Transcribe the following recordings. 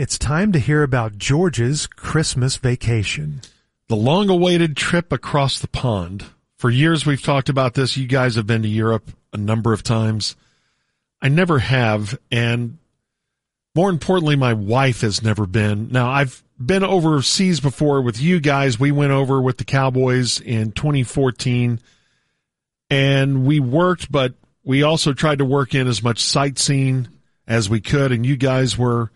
it's time to hear about George's Christmas vacation. The long awaited trip across the pond. For years we've talked about this. You guys have been to Europe a number of times. I never have. And more importantly, my wife has never been. Now I've been overseas before with you guys. We went over with the Cowboys in 2014 and we worked, but we also tried to work in as much sightseeing as we could. And you guys were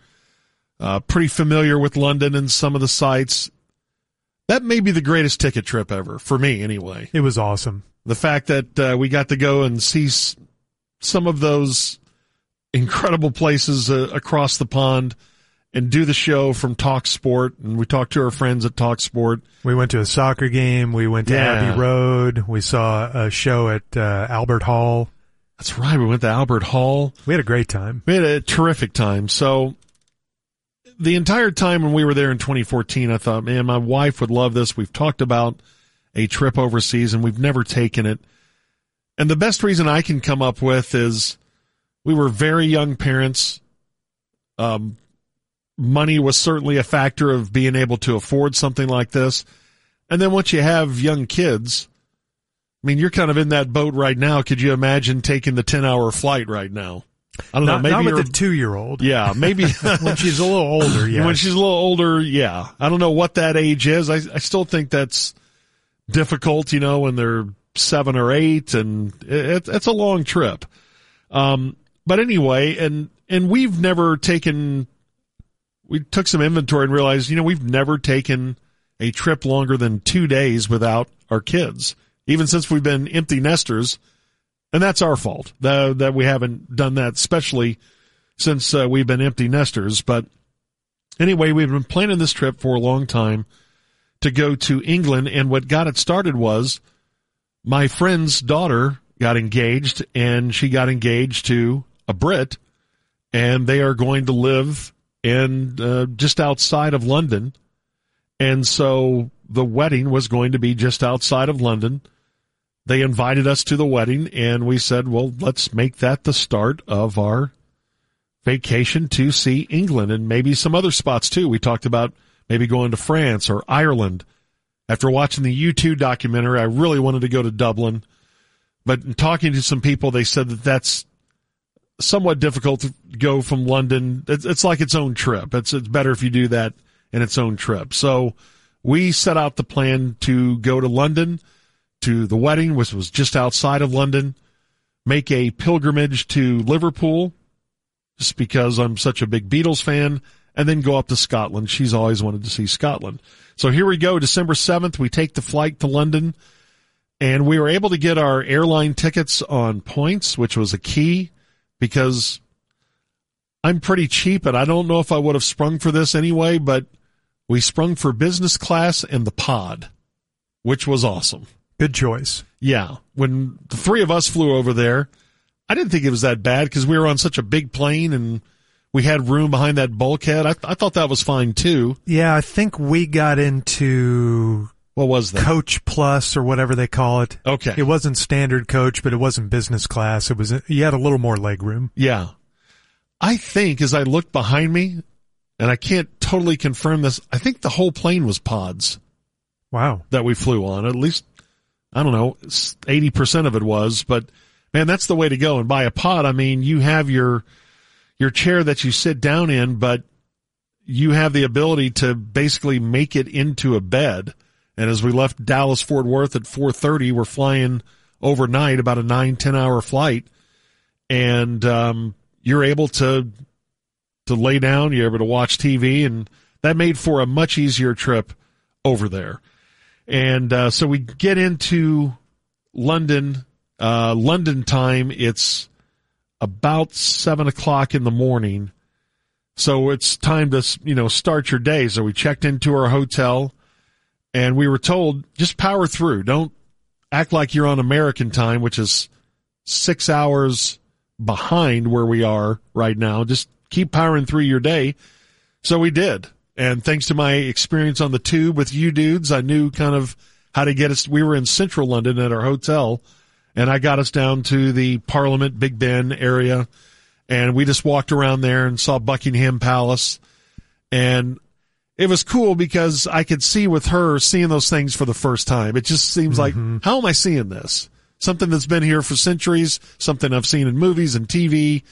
uh, pretty familiar with London and some of the sites. That may be the greatest ticket trip ever for me, anyway. It was awesome. The fact that uh, we got to go and see s- some of those incredible places uh, across the pond and do the show from Talk Sport, and we talked to our friends at Talk Sport. We went to a soccer game. We went to Yeah. Abbey Road. We saw a show at uh, Albert Hall. That's right. We went to Albert Hall. We had a great time. We had a terrific time. So the entire time when we were there in 2014, I thought, man, my wife would love this. We've talked about a trip overseas and we've never taken it. And the best reason I can come up with is we were very young parents. Um, money was certainly a factor of being able to afford something like this. And then once you have young kids, I mean, you're kind of in that boat right now. Could you imagine taking the 10 hour flight right now? I don't Not, know. not Maybe with you're, the two year old. yeah, maybe When she's a little older, yeah. when she's a little older, yeah. I don't know what that age is. I, I still think that's difficult, you know, when they're seven or eight and it, it's a long trip. Um, but anyway, and, and we've never taken, we took some inventory and realized, you know, we've never taken a trip longer than two days without our kids, even since we've been empty nesters. And that's our fault that, that we haven't done that, especially since uh, we've been empty nesters. But anyway, we've been planning this trip for a long time to go to England. And what got it started was my friend's daughter got engaged and she got engaged to a Brit and they are going to live in uh, just outside of London. And so the wedding was going to be just outside of London. They invited us to the wedding and we said, well, let's make that the start of our vacation to see England and maybe some other spots too. We talked about maybe going to France or Ireland. After watching the U2 documentary, I really wanted to go to Dublin, but in talking to some people, they said that that's somewhat difficult to go from London. It's, it's like its own trip. It's, it's better if you do that in its own trip. So we set out the plan to go to London to the wedding, which was just outside of London, make a pilgrimage to Liverpool, just because I'm such a big Beatles fan, and then go up to Scotland. She's always wanted to see Scotland. So here we go, December 7th, we take the flight to London, and we were able to get our airline tickets on points, which was a key because I'm pretty cheap and I don't know if I would have sprung for this anyway, but we sprung for business class and the pod, which was awesome. Good choice. Yeah. When the three of us flew over there, I didn't think it was that bad because we were on such a big plane and we had room behind that bulkhead. I, I thought that was fine too. Yeah, I think we got into What was that? Coach Plus or whatever they call it. Okay. It wasn't standard coach, but it wasn't business class. It was, you had a little more leg room. Yeah. I think as I looked behind me, and I can't totally confirm this, I think the whole plane was pods Wow. that we flew on. At least, I don't know, 80% of it was, but man, that's the way to go. And by a pod, I mean, you have your, your chair that you sit down in, but you have the ability to basically make it into a bed. And as we left Dallas Fort Worth at 4:30, we're flying overnight, about a nine ten hour flight, and um, you're able to to lay down. You're able to watch TV, and that made for a much easier trip over there. And uh, so we get into London, uh, London time. It's about seven o'clock in the morning. So it's time to, you know, start your day. So we checked into our hotel and we were told just power through. Don't act like you're on American time, which is six hours behind where we are right now. Just keep powering through your day. So we did. And thanks to my experience on the tube with you dudes, I knew kind of how to get us. We were in central London at our hotel and I got us down to the Parliament Big Ben area and we just walked around there and saw Buckingham Palace And it was cool because I could see with her seeing those things for the first time. It just seems like, mm-hmm. how am I seeing this? Something that's been here for centuries, something I've seen in movies and TV,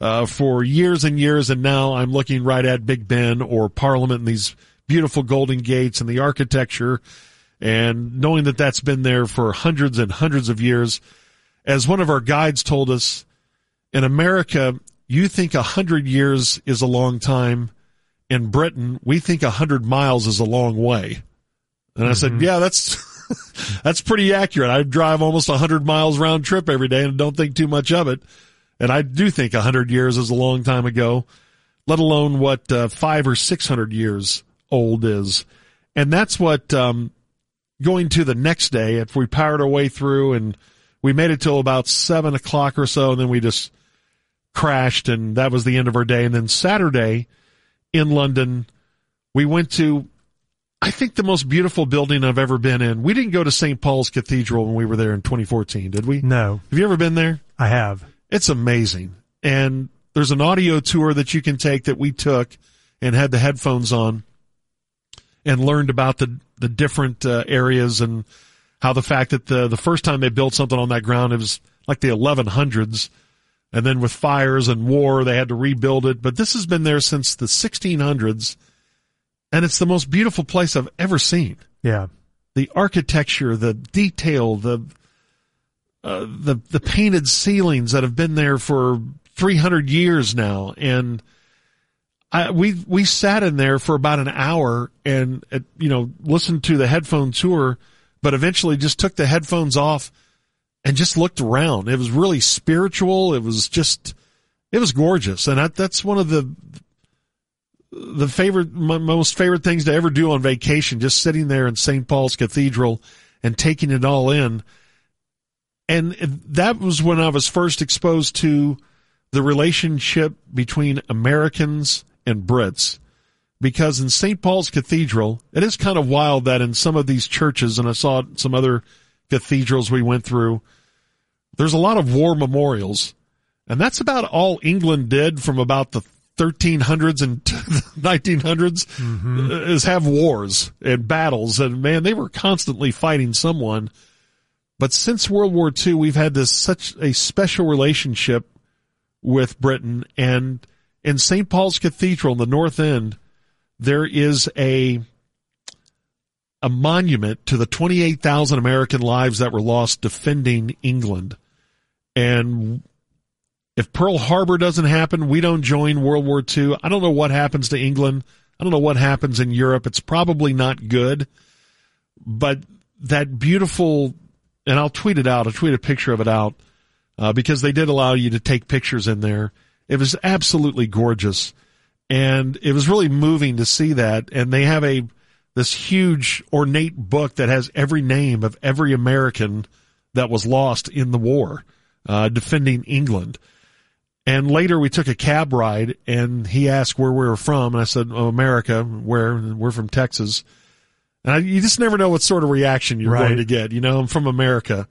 uh, for years and years. And now I'm looking right at Big Ben or Parliament and these beautiful golden gates and the architecture and knowing that that's been there for hundreds and hundreds of years. As one of our guides told us, in America, you think a hundred years is a long time in Britain, we think a hundred miles is a long way. And I said, yeah, that's, that's pretty accurate. I drive almost a hundred miles round trip every day and don't think too much of it. And I do think a hundred years is a long time ago, let alone what uh, five or six hundred years old is. And that's what, um, going to the next day, if we powered our way through and we made it till about seven o'clock or so, and then we just crashed and that was the end of our day. And then Saturday, in London. We went to, I think, the most beautiful building I've ever been in. We didn't go to St. Paul's Cathedral when we were there in 2014, did we? No, Have you ever been there? I have. It's amazing. And there's an audio tour that you can take that we took and had the headphones on and learned about the, the different uh, areas and how the fact that the, the first time they built something on that ground, it was like the 1100s and then with fires and war, they had to rebuild it. But this has been there since the 1600s, and it's the most beautiful place I've ever seen. Yeah. The architecture, the detail, the uh, the the painted ceilings that have been there for 300 years now, and I, we we sat in there for about an hour and uh, you know listened to the headphone tour, but eventually just took the headphones off and just looked around. It was really spiritual. It was just, it was gorgeous. And that, that's one of the, the favorite, my most favorite things to ever do on vacation, just sitting there in St. Paul's Cathedral and taking it all in. And that was when I was first exposed to the relationship between Americans and Brits. Because in St. Paul's Cathedral, it is kind of wild that in some of these churches, and I saw some other cathedrals we went through, there's a lot of war memorials. And that's about all England did from about the 1300s and 1900s mm-hmm. is have wars and battles. And man, they were constantly fighting someone. But since World War II, we've had this such a special relationship with Britain. And in St. Paul's Cathedral in the North End, there is a a monument to the 28,000 American lives that were lost defending England. And if Pearl Harbor doesn't happen, we don't join World War II. I don't know what happens to England. I don't know what happens in Europe. It's probably not good. But that beautiful, and I'll tweet it out. I'll tweet a picture of it out uh, because they did allow you to take pictures in there. It was absolutely gorgeous. And it was really moving to see that. And they have a, this huge ornate book that has every name of every American that was lost in the war, uh, defending England. And later we took a cab ride and he asked where we were from. And I said, oh, America, where we're from Texas. And I, you just never know what sort of reaction you're Right. going to get. You know, I'm from America.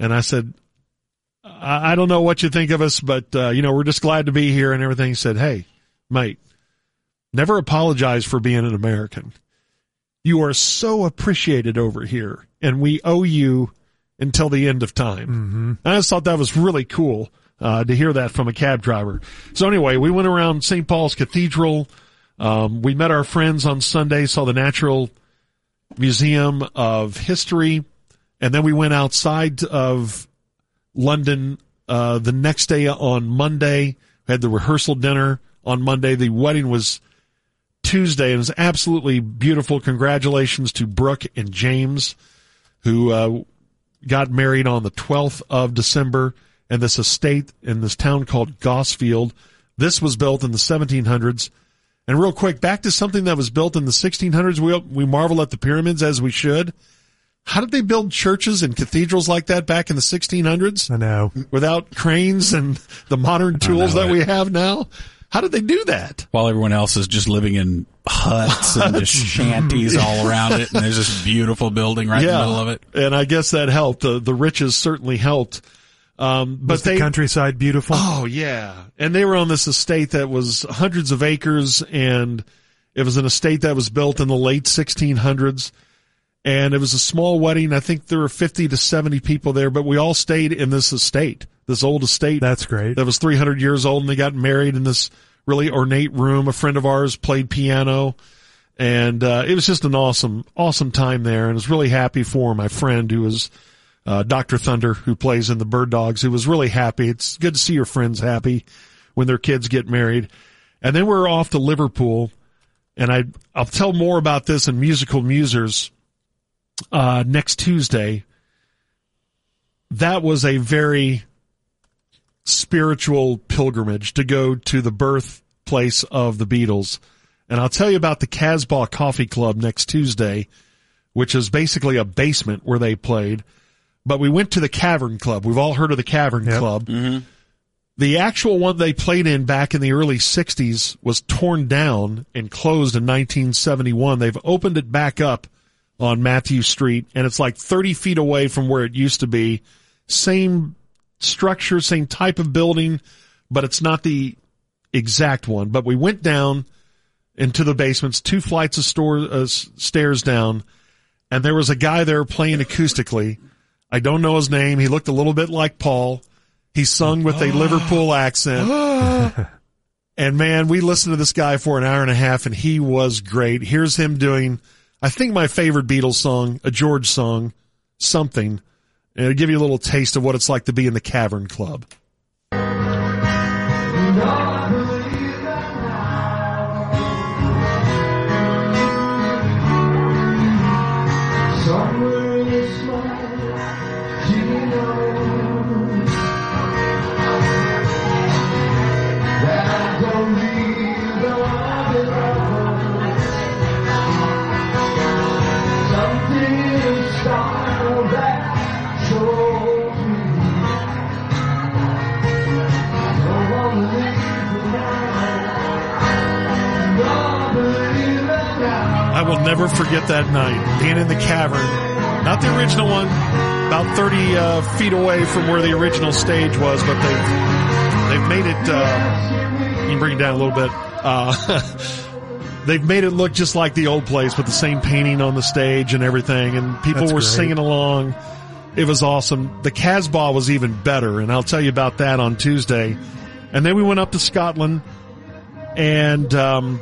And I said, I, I don't know what you think of us, but, uh, you know, we're just glad to be here and everything. He said, Hey, mate, never apologize for being an American. You are so appreciated over here and we owe you until the end of time. Mm-hmm. I just thought that was really cool uh, to hear that from a cab driver. So anyway, we went around St. Paul's Cathedral. Um, we met our friends on Sunday, saw the Natural Museum of History, and then we went outside of London uh, the next day on Monday. We had the rehearsal dinner on Monday. The wedding was Tuesday. and It was absolutely beautiful. Congratulations to Brooke and James, who uh, got married on the 12th of December and this estate in this town called Gosfield. This was built in the 1700s. And real quick, back to something that was built in the 1600s. We, we marvel at the pyramids as we should. How did they build churches and cathedrals like that back in the 1600s I know. without cranes and the modern tools that it. we have now? How did they do that? while everyone else is just living in huts and just shanties all around it, and there's this beautiful building right in the middle of it. And I guess that helped. The, the riches certainly helped. Um, but Was they, the countryside beautiful? Oh yeah, and they were on this estate that was hundreds of acres, and It was an estate that was built in the late 1600s. And it was a small wedding. I think there were 50 to 70 people there, but we all stayed in this estate, this old estate. That's great. That was 300 years old and they got married in this really ornate room. A friend of ours played piano and, uh, it was just an awesome, awesome time there. And I was really happy for my friend who was, uh, Dr. Thunder, who plays in the Bird Dogs, who was really happy. It's good to see your friends happy when their kids get married. And then we're off to Liverpool and I, I'll tell more about this in musical musers uh, next Tuesday. That was a very spiritual pilgrimage to go to the birthplace of the Beatles. And I'll tell you about the Casbah Coffee Club next Tuesday, which is basically a basement where they played. But we went to the Cavern Club. We've all heard of the Cavern Yep. Club. The actual one they played in back in the early 60s was torn down and closed in 1971. They've opened it back up on Mathew Street and it's like 30 feet away from where it used to be. Same structure, same type of building, but it's not the exact one. But we went down into the basements, two flights of store, uh, stairs down, and there was a guy there playing acoustically. I don't know his name. He looked a little bit like Paul. He sung with a Liverpool accent. and man, we listened to this guy for an hour and a half and he was great. Here's him doing, I think my favorite Beatles song, a George song, something. And it'll give you a little taste of what it's like to be in the Cavern Club. Never forget that night being in the cavern, not the original one, about 30 uh, feet away from where the original stage was, but they've, they've made it, uh, you can bring it down a little bit. Uh, they've made it look just like the old place with the same painting on the stage and everything, and people That's were great. singing along. It was awesome. The Casbah was even better, and I'll tell you about that on Tuesday. And then we went up to Scotland, and um,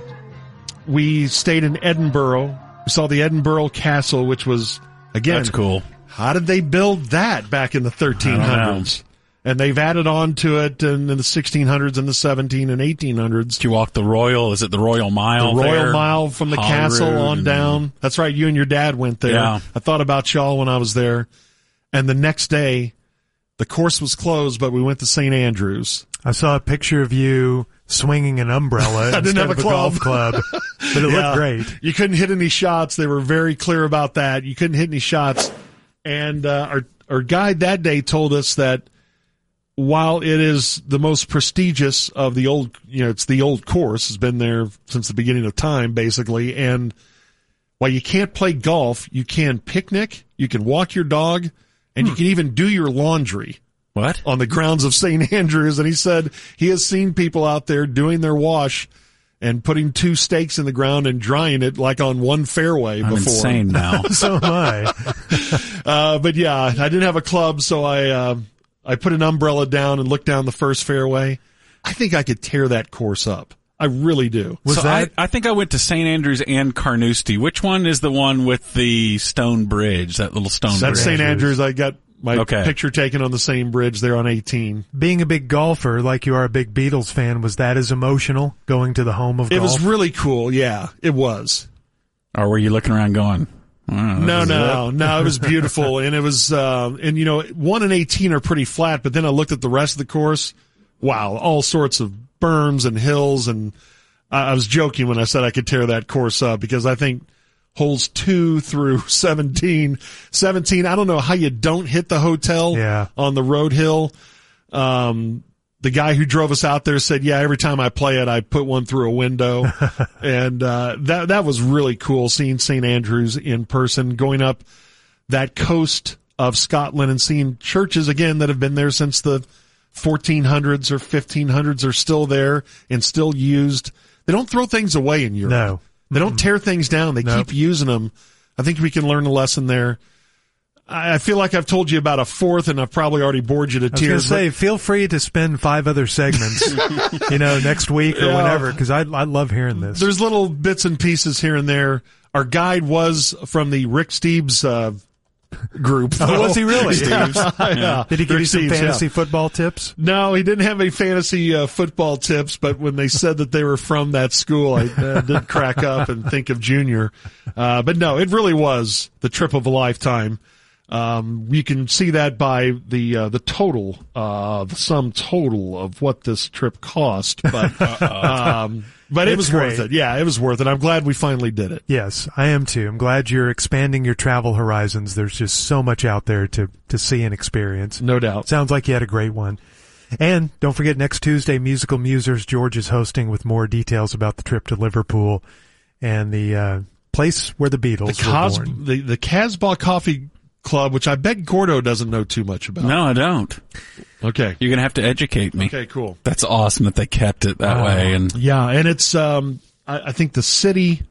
we stayed in Edinburgh. We saw the Edinburgh Castle, which was again That's cool. how did they build that back in the 1300s? And they've added on to it in, in the 1600s and the 17 and 1800s. Did you walk the Royal? Is it the Royal Mile? The Royal there? Mile from the castle on and- down. That's right. You and your dad went there. Yeah. I thought about y'all when I was there. And the next day, the course was closed, but we went to St. Andrews. I saw a picture of you swinging an umbrella didn't instead have of a a golf club, but it Yeah. looked great. You couldn't hit any shots. They were very clear about that. You couldn't hit any shots. And uh, our our guide that day told us that while it is the most prestigious of the old, you know, it's the old course, has been there since the beginning of time, basically. And while you can't play golf, you can picnic, you can walk your dog, and you can even do your laundry What? on the grounds of St. Andrews. And he said he has seen people out there doing their wash and putting two stakes in the ground and drying it like on one fairway I'm before. insane now. So am I. Uh, but yeah, I didn't have a club, so I, uh, I put an umbrella down and looked down the first fairway. I think I could tear that course up. I really do. Was so that I, I think I went to St. Andrews and Carnoustie. Which one is the one with the stone bridge? That little stone bridge? That's. St. Andrews. I got my Okay. picture taken on the same bridge there on 18. being a big golfer, like you are a big Beatles fan, was that as emotional going to the home of It golf? was really cool. Yeah, it was. Or were you looking around going? "Oh, No, no, it." no. It was beautiful, and it was, um, and you know, one and eighteen are pretty flat. But then I looked at the rest of the course. Wow, all sorts of berms and hills, and I, I was joking when I said I could tear that course up because I think holes two through 17, 17. I don't know how you don't hit the hotel Yeah. on the Road Hole. Um, the guy who drove us out there said, yeah, every time I play it, I put one through a window. and, uh, that, that was really cool seeing St. Andrews in person, going up that coast of Scotland and seeing churches again that have been there since the 1400s or 1500s are still there and still used. They don't throw things away in Europe. no. They don't tear things down. They Nope. keep using them. I think we can learn a lesson there. I feel like I've told you about a fourth, and I've probably already bored you to I was going tears. to say, feel free to spend five other segments, you know, next week or Yeah. whenever, because I I love hearing this. there's little bits and pieces here and there. Our guide was from the Rick Steves uh, group. Oh, was he really? yeah. yeah. Did he give Rick you some Steves, yeah. fantasy football tips? No, he didn't have any fantasy uh, football tips, but when they said that they were from that school, I uh, did crack up and think of Junior. Uh, but no, it really was the trip of a lifetime. Um, you can see that by the uh, the total, uh, the sum total of what this trip cost. But um, but it It's was worth it. Yeah, it was worth it. I'm glad we finally did it. Yes, I am too. I'm glad you're expanding your travel horizons. There's just so much out there to, to see and experience. No doubt. Sounds like you had a great one. And don't forget next Tuesday, Musical Musers, George is hosting with more details about the trip to Liverpool and the, uh, place where the The Beatles Cos- were born. the the Casbah Coffee Club, which I bet Gordo doesn't know too much about. No, I don't. Okay. You're gonna have to educate me. Okay. Cool. That's awesome that they kept it that way. And Yeah, and it's um I, I think the city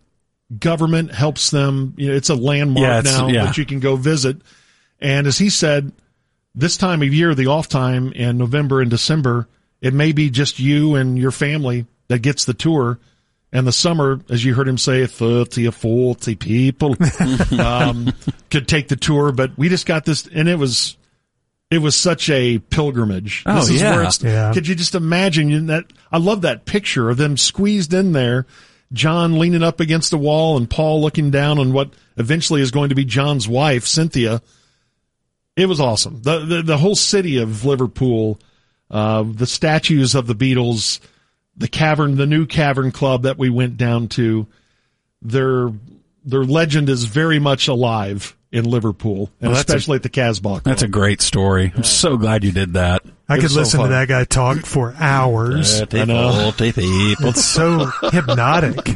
government helps them. You know, it's a landmark Yeah, it's- now yeah. that you can go visit. And as he said, this time of year, the off time in November and December, it may be just you and your family that gets the tour. And the summer, as you heard him say, 30 or 40 people um, could take the tour. But we just got this, and it was it was such a pilgrimage. Oh, this is yeah. where it's, Yeah. could you just imagine you- that? I love that picture of them squeezed in there, John leaning up against the wall and Paul looking down on what eventually is going to be John's wife, Cynthia. It was awesome. The, the, the whole city of Liverpool, uh, the statues of the Beatles, the cavern, the new cavern club that we went down to, their, their legend is very much alive in Liverpool, and Well, that's a- especially at the Casbah Club. that's a great story. I'm so glad you did that. I It could was so listen to that guy talk for hours. I know. people. It's so hypnotic.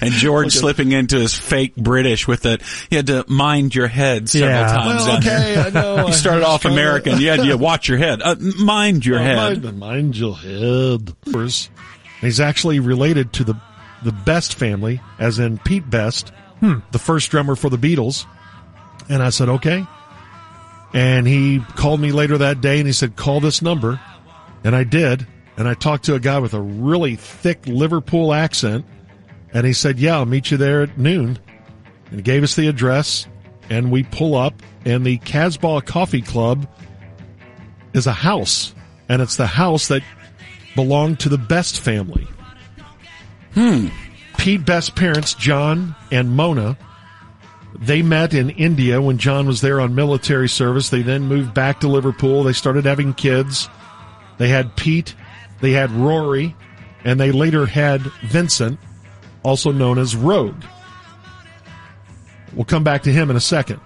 And George slipping into his fake British with it. You had to mind your head several Yeah. times. Well, okay, I know. You started off American. You had to watch your head. Uh, mind your Oh, head. Mind, mind your head. He's actually related to the the Best family, as in Pete Best, the first drummer for the Beatles. And I said, okay. And he called me later that day and he said, call this number. And I did. And I talked to a guy with a really thick Liverpool accent. And he said, yeah, I'll meet you there at noon. And he gave us the address. And we pull up. And the Casbah Coffee Club is a house. And it's the house that belonged to the Best family. Hmm. Pete Best's parents, John and Mona, they met in India when John was there on military service. They then moved back to Liverpool. They started having kids. They had Pete, they had Rory, and they later had Vincent, also known as Roag. We'll come back to him in a second.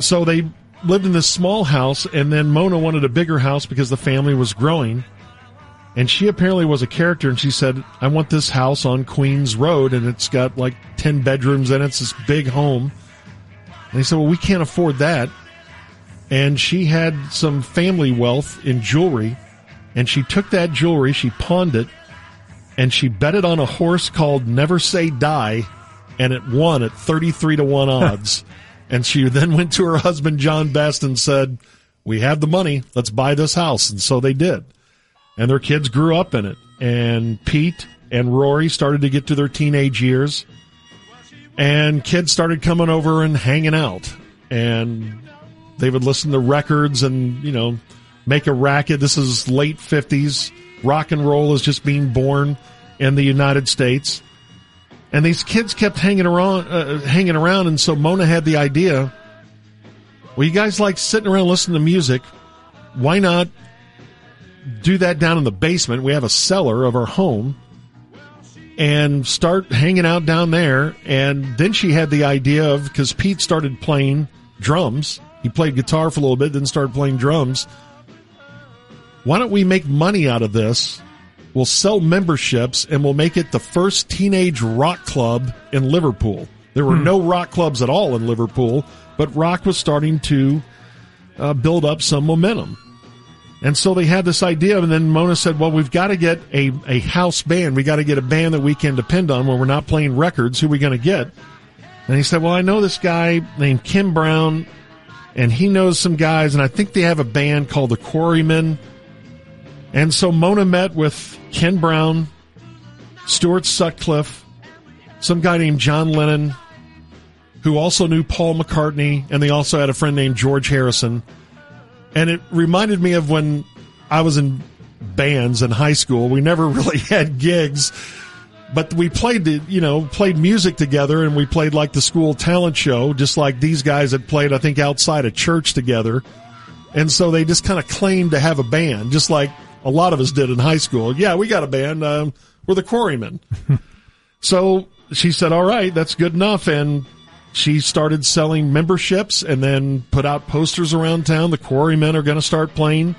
So they lived in this small house, and then Mona wanted a bigger house because the family was growing. And she apparently was a character, and she said, I want this house on Queens Road, and it's got like 10 bedrooms and. It's this big home. And he said, Well, we can't afford that. And she had some family wealth in jewelry, and she took that jewelry, she pawned it, and she bet it on a horse called Never Say Die, and it won at 33 to 1 odds. and she then went to her husband, John Best, and said, We have the money, let's buy this house. And so they did and their kids grew up in it. And Pete and Rory started to get to their teenage years, and kids started coming over and hanging out, and they would listen to records and you know make a racket. This is late fifties. Rock and roll is just being born in the United States, and these kids kept hanging around, uh, hanging around, and so Mona had the idea. Well, you guys like sitting around listening to music. Why not do that down in the basement. We have a cellar of our home and start hanging out down there. And then she had the idea of, because Pete started playing drums. He played guitar for a little bit, then started playing drums. Why don't we make money out of this? We'll sell memberships and we'll make it the first teenage rock club in Liverpool. There were no rock clubs at all in Liverpool, but rock was starting to uh, build up some momentum. And so they had this idea, and then Mona said, well, we've got to get a, a house band. We got to get a band that we can depend on when we're not playing records. Who are we going to get? And he said, well, I know this guy named Ken Brown, and he knows some guys, and I think they have a band called the Quarrymen. And so Mona met with Ken Brown, Stuart Sutcliffe, some guy named John Lennon, who also knew Paul McCartney, and they also had a friend named George Harrison. And it reminded me of when I was in bands in high school. We never really had gigs, but we played, the, you know, played music together and we played like the school talent show, just like these guys had played, I think, outside a church together. And so they just kind of claimed to have a band, just like a lot of us did in high school. Yeah, we got a band. Um, we're the Quarrymen. so she said, all right, that's good enough. And she started selling memberships and then put out posters around town. The Quarrymen are going to start playing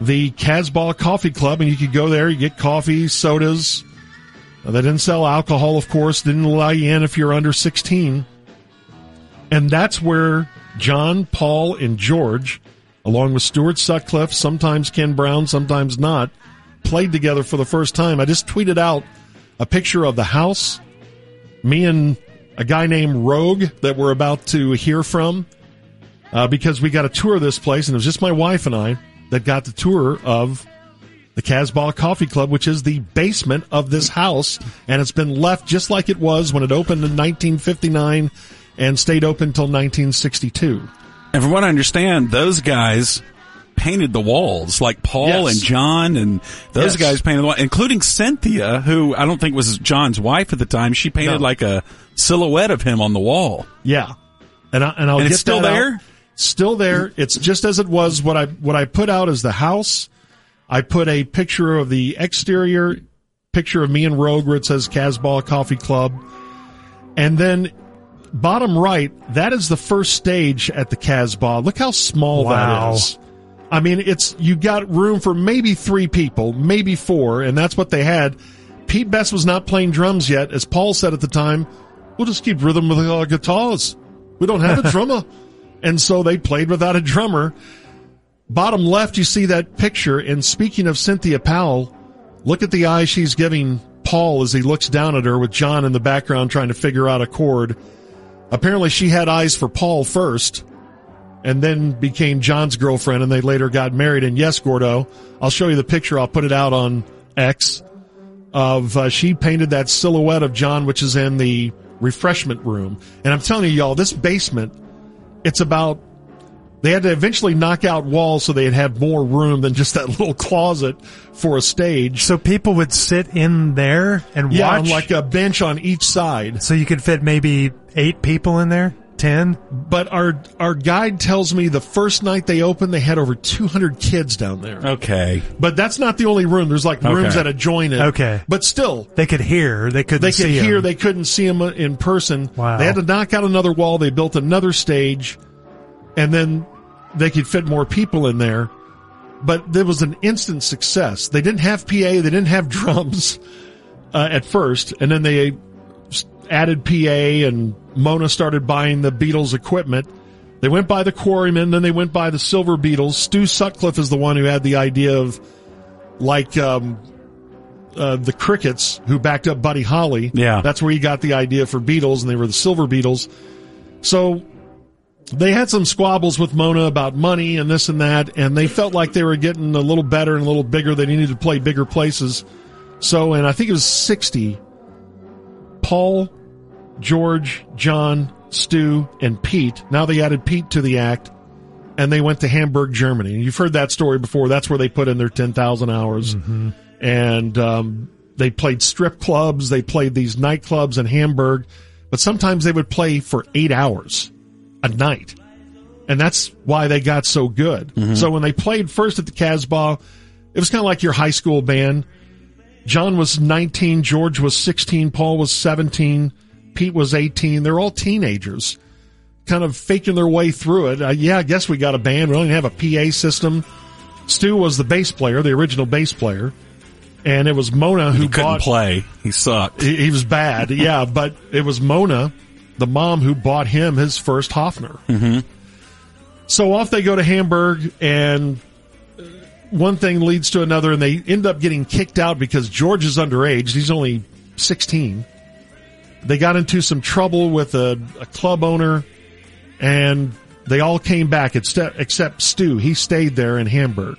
the Casbah Coffee Club, and you could go there, you get coffee, sodas. They didn't sell alcohol, of course, didn't allow you in if you're under 16. And that's where John, Paul, and George, along with Stuart Sutcliffe, sometimes Ken Brown, sometimes not, played together for the first time. I just tweeted out a picture of the house, me and a guy named Roag that we're about to hear from, uh, because we got a tour of this place, and it was just my wife and I that got the tour of the Casbah Coffee Club, which is the basement of this house, and it's been left just like it was when it opened in 1959 and stayed open until 1962. And from what I understand, those guys painted the walls, like Paul Yes. and John, and those Yes. guys painted the wall, including Cynthia, who I don't think was John's wife at the time. She painted No. like a silhouette of him on the wall. Yeah, and I, and I'll And get it's still that out. there? Still there. Mm-hmm. It's just as it was. What I what I put out is the house. I put a picture of the exterior, picture of me and Roag where it says Casbah Coffee Club, and then bottom right, that is the first stage at the Casbah. Look how small Wow. that is. I mean, it's you got room for maybe three people, maybe four, and that's what they had. Pete Best was not playing drums yet, as Paul said at the time. We'll just keep rhythm with our guitars. We don't have a drummer, and so they played without a drummer. Bottom left, you see that picture. And speaking of Cynthia Powell, look at the eye she's giving Paul as he looks down at her with John in the background trying to figure out a chord. Apparently, she had eyes for Paul first and then became John's girlfriend, and they later got married. And yes, Gordo, I'll show you the picture. I'll put it out on X of uh, she painted that silhouette of John, which is in the refreshment room. And I'm telling you, y'all, this basement, it's about. They had to eventually knock out walls so they'd have more room than just that little closet for a stage. So people would sit in there and Yeah, watch. on like a bench on each side. so you could fit maybe eight people in there, ten. But our our guide tells me the first night they opened, they had over 200 kids down there. Okay. But that's not the only room. There's like rooms Okay. that adjoin it. Okay. But still, They could hear. They couldn't. they could see hear. 'em. They couldn't see them in person. Wow. They had to knock out another wall. They built another stage, and then they could fit more people in there. But there was an instant success. They didn't have PA. They didn't have drums uh, at first, and then they added PA, and Mona started buying the Beatles equipment. They went by the Quarrymen, then they went by the Silver Beatles. Stu Sutcliffe is the one who had the idea of like um, uh, the Crickets, who backed up Buddy Holly. Yeah. that's where he got the idea for Beatles, and they were the Silver Beatles. So they had some squabbles with Mona about money and this and that, and they felt like they were getting a little better and a little bigger. They needed to play bigger places. So, and I think it was 60, Paul, George, John, Stu, and Pete. Now they added Pete to the act, and they went to Hamburg, Germany. And you've heard that story before. That's where they put in their 10,000 hours. And um, they played strip clubs, they played these nightclubs in Hamburg, but sometimes they would play for eight hours a night. And that's why they got so good. So when they played first at the Casbah, it was kind of like your high school band. John was 19, George was 16, Paul was 17, Pete was 18. They're all teenagers, kind of faking their way through it. Uh, yeah, I guess we got a band. We don't even have a PA system. Stu was the bass player, the original bass player. And it was Mona who He couldn't bought play. He sucked. he, he was bad, yeah, but it was Mona, the mom, who bought him his first Hofner. Mm-hmm. So off they go to Hamburg, and one thing leads to another, and they end up getting kicked out because George is underage. He's only 16. They got into some trouble with a, a club owner, and they all came back except, except Stu. He stayed there in Hamburg.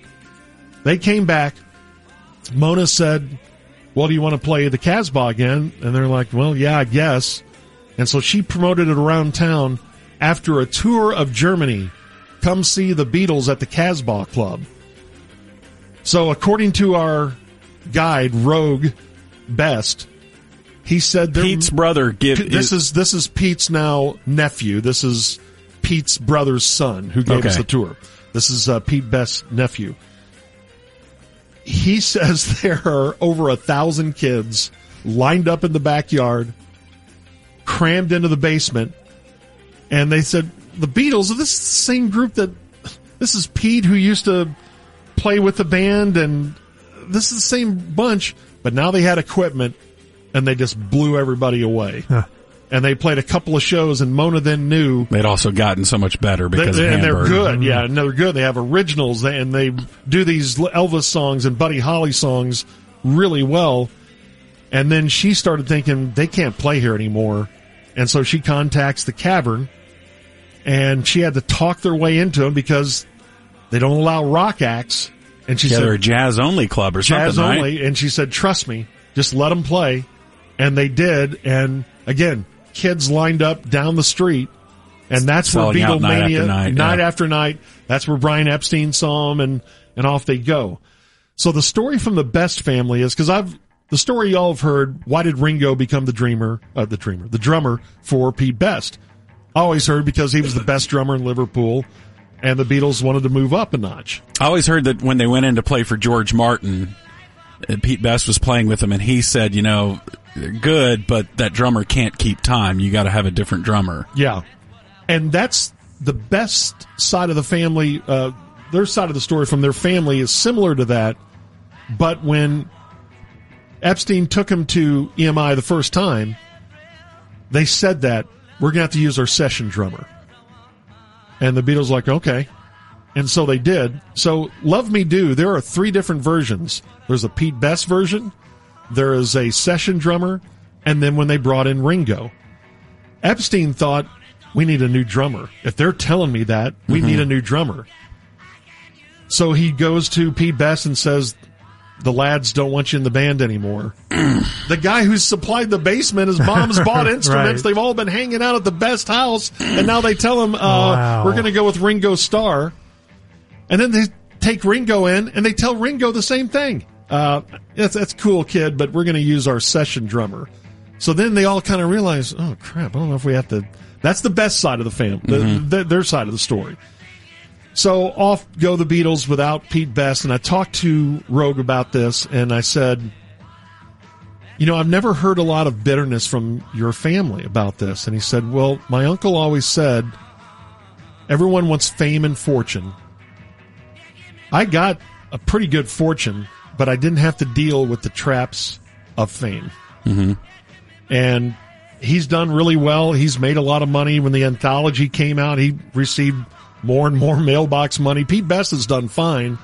They came back. Mona said, well, do you want to play the Casbah again? And they're like, well, yeah, I guess. And so she promoted it around town after a tour of Germany. Come see the Beatles at the Casbah Club. So according to our guide, Roag Best, he said there- Pete's brother give this is this is Pete's now nephew. This is Pete's brother's son who gave us the tour. This is uh, Pete Best's nephew. He says there are over a thousand kids lined up in the backyard, crammed into the basement, and they said the Beatles. Are this is the same group that this is Pete who used to play with the band, and this is the same bunch. But now they had equipment, and they just blew everybody away. Huh. And they played a couple of shows, and Mona then knew they'd also gotten so much better because they- of and they're good. Mm-hmm. Yeah, and they're good. They have originals, and they do these Elvis songs and Buddy Holly songs really well. And then she started thinking they can't play here anymore, and so she contacts the Cavern, and she had to talk their way into them because they don't allow rock acts. And she Yeah, said they're a jazz only club or jazz something, right? only, and she said, "Trust me, just let them play," and they did. And again, kids lined up down the street, and that's Selling where out night Beatlemania, after night, yeah. after night. That's where Brian Epstein saw them, and and off they go. So the story from the Best family is because I've the story y'all have heard. Why did Ringo become the dreamer? Uh, the dreamer, the drummer for Pete Best. I always heard because he was the best drummer in Liverpool, and the Beatles wanted to move up a notch. I always heard that when they went in to play for George Martin, uh, Pete Best was playing with them, and he said, you know, they're good, but that drummer can't keep time. You got to have a different drummer. Yeah. And that's the best side of the family. Uh, their side of the story from their family is similar to that. But when Epstein took him to EMI the first time, they said that we're going to have to use our session drummer. And the Beatles like, okay. And so they did. So Love Me Do, there are three different versions. There's a Pete Best version, there is a session drummer, and then when they brought in Ringo. Epstein thought we need a new drummer. If they're telling me that, we mm-hmm. need a new drummer. So he goes to Pete Best and says, the lads don't want you in the band anymore. the guy who supplied the basement, his mom's bought instruments. Right. They've all been hanging out at the best house, and now they tell him, uh, Wow. we're going to go with Ringo Starr. And then they take Ringo in, and they tell Ringo the same thing. Uh, that's, that's cool, kid, but we're going to use our session drummer. So then they all kind of realize, oh crap, I don't know if we have to. That's the best side of the family, the, the, their side of the story. So off go the Beatles without Pete Best, and I talked to Roag about this, and I said, you know, I've never heard a lot of bitterness from your family about this. And he said, well, my uncle always said, everyone wants fame and fortune. I got a pretty good fortune, but I didn't have to deal with the traps of fame. Mm-hmm. And he's done really well. He's made a lot of money. When the anthology came out, he received more and more mailbox money. Pete Best has done fine.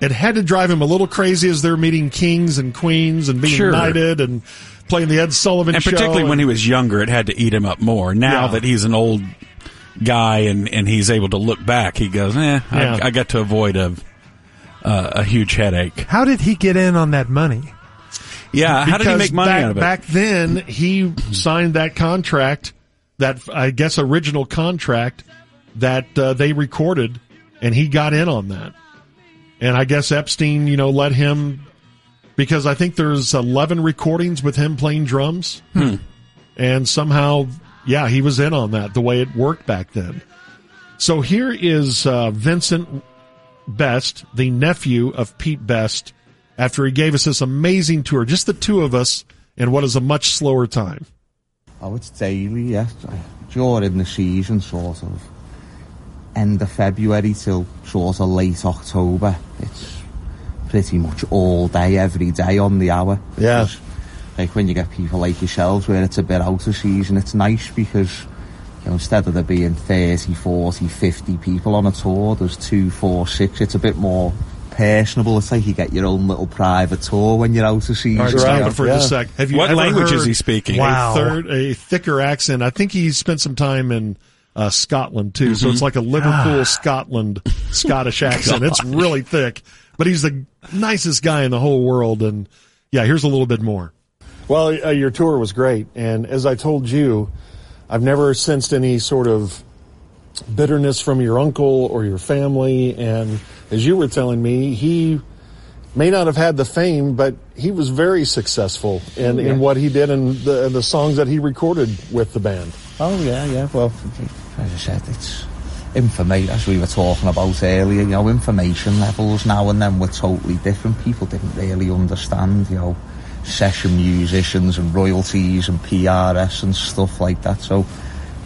It had to drive him a little crazy as they're meeting kings and queens and being Sure. knighted and playing the Ed Sullivan And show. particularly when he was younger, it had to eat him up more. Now Yeah. that he's an old guy and, and he's able to look back, he goes, eh, Yeah. I, I got to avoid a, uh, a huge headache. How did he get in on that money? Yeah, how did he make money back, out of it? Back then, he signed that contract, that I guess original contract that uh, they recorded, and he got in on that. And I guess Epstein, you know, let him because I think there's 11 recordings with him playing drums, and somehow, yeah, he was in on that the way it worked back then. So here is uh, Vincent Best, the nephew of Pete Best, after he gave us this amazing tour, just the two of us, in what is a much slower time. Oh, it's daily, yes. During the season, sort of end of February till sort of late October, it's pretty much all day, every day on the hour. Yeah. Like when you get people like yourselves where it's a bit out of season, it's nice because you know, instead of there being 30, 40, 50 people on a tour, there's two, four, six. It's a bit more personable. It's like you get your own little private tour when you're out of season. All right, stop it for Yeah. just a sec. Have you What ever language is he speaking? Wow. A third, a thicker accent. I think he spent some time in uh, Scotland too, so it's like a Liverpool, Scotland, Scottish accent. It's really thick, but he's the nicest guy in the whole world. And yeah, here's a little bit more. Well, uh, your tour was great, and as I told you, I've never sensed any sort of bitterness from your uncle or your family. And as you were telling me, he may not have had the fame, but he was very successful in, in what he did and the the songs that he recorded with the band. Oh yeah, yeah. Well, as I said, it's information. As we were talking about earlier, you know, information levels now and then were totally different. People didn't really understand, you know, session musicians and royalties and PRS and stuff like that. So, you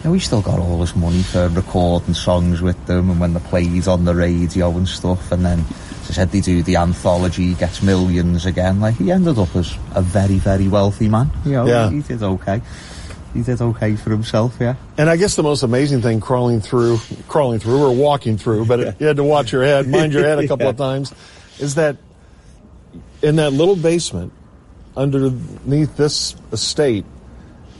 know, we still got all this money for recording songs with them, and when they played on the radio and stuff, and then. As I said, they do the anthology, gets millions again. Like he ended up as a very, very wealthy man. You know, Yeah. he did okay. He did okay for himself, yeah. And I guess the most amazing thing crawling through, crawling through or walking through, but you had to watch your head, mind your head a couple of times, is that in that little basement underneath this estate,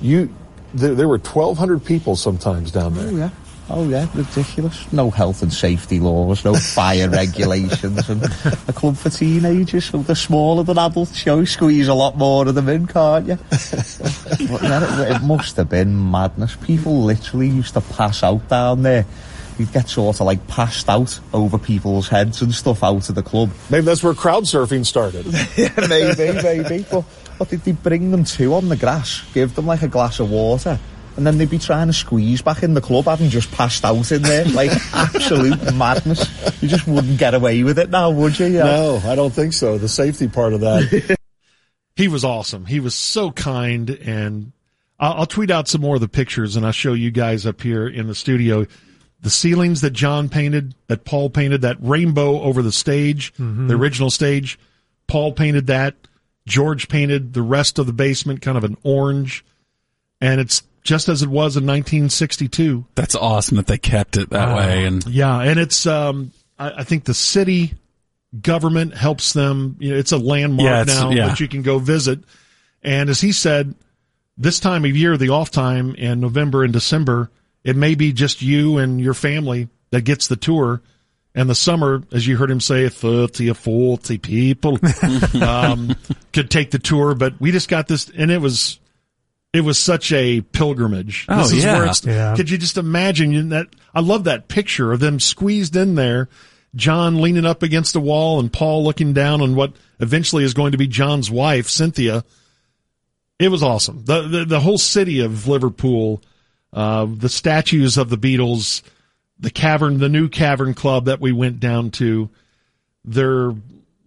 you, there, there were 1,200 people sometimes down there. Oh yeah. Oh yeah, ridiculous. No health and safety laws, no fire regulations, and a club for teenagers, so they're smaller than adults. You know, squeeze a lot more of them in, can't you? but it, it must have been madness. People literally used to pass out down there. You'd get sort of like passed out over people's heads and stuff out of the club. Maybe that's where crowd surfing started. maybe, maybe. But what did they bring them to on the grass? Give them like a glass of water. And then they'd be trying to squeeze back in the club, having just passed out in there. Like, absolute madness. You just wouldn't get away with it now, would you? Yeah. No, I don't think so. The safety part of that. He was awesome. He was so kind, and I'll, I'll tweet out some more of the pictures, and I'll show you guys up here in the studio. The ceilings that John painted, that Paul painted, that rainbow over the stage, mm-hmm. the original stage, Paul painted that. George painted the rest of the basement, kind of an orange, and it's just as it was in 1962. That's awesome that they kept it that way. And Yeah, and it's um, I, I think the city government helps them. You know, it's a landmark Yeah, it's- now yeah. that you can go visit. And as he said, this time of year, the off time in November and December, it may be just you and your family that gets the tour. And the summer, as you heard him say, 30 or 40 people um, could take the tour. But we just got this, and it was it was such a pilgrimage. Oh, this is yeah. where it's, Yeah. could you just imagine you- that? I love that picture of them squeezed in there, John leaning up against the wall and Paul looking down on what eventually is going to be John's wife, Cynthia. It was awesome. The, the, the whole city of Liverpool, uh, the statues of the Beatles, the cavern, the new cavern club that we went down to, their,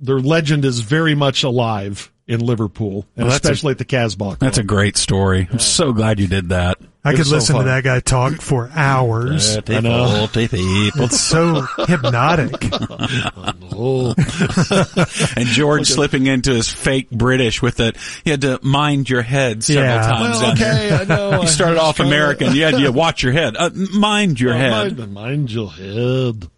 their legend is very much alive in Liverpool, and Well, that's a- especially at the Casbah. that's a great story. I'm so glad you did that. I It could was so listen to that guy talk for hours. I know. It's so hypnotic. And George slipping into his fake British with it. You had to mind your head several Yeah. times. Well, okay, I know. You started off American. You had to watch your head. Uh, mind your head. Mind, mind your head.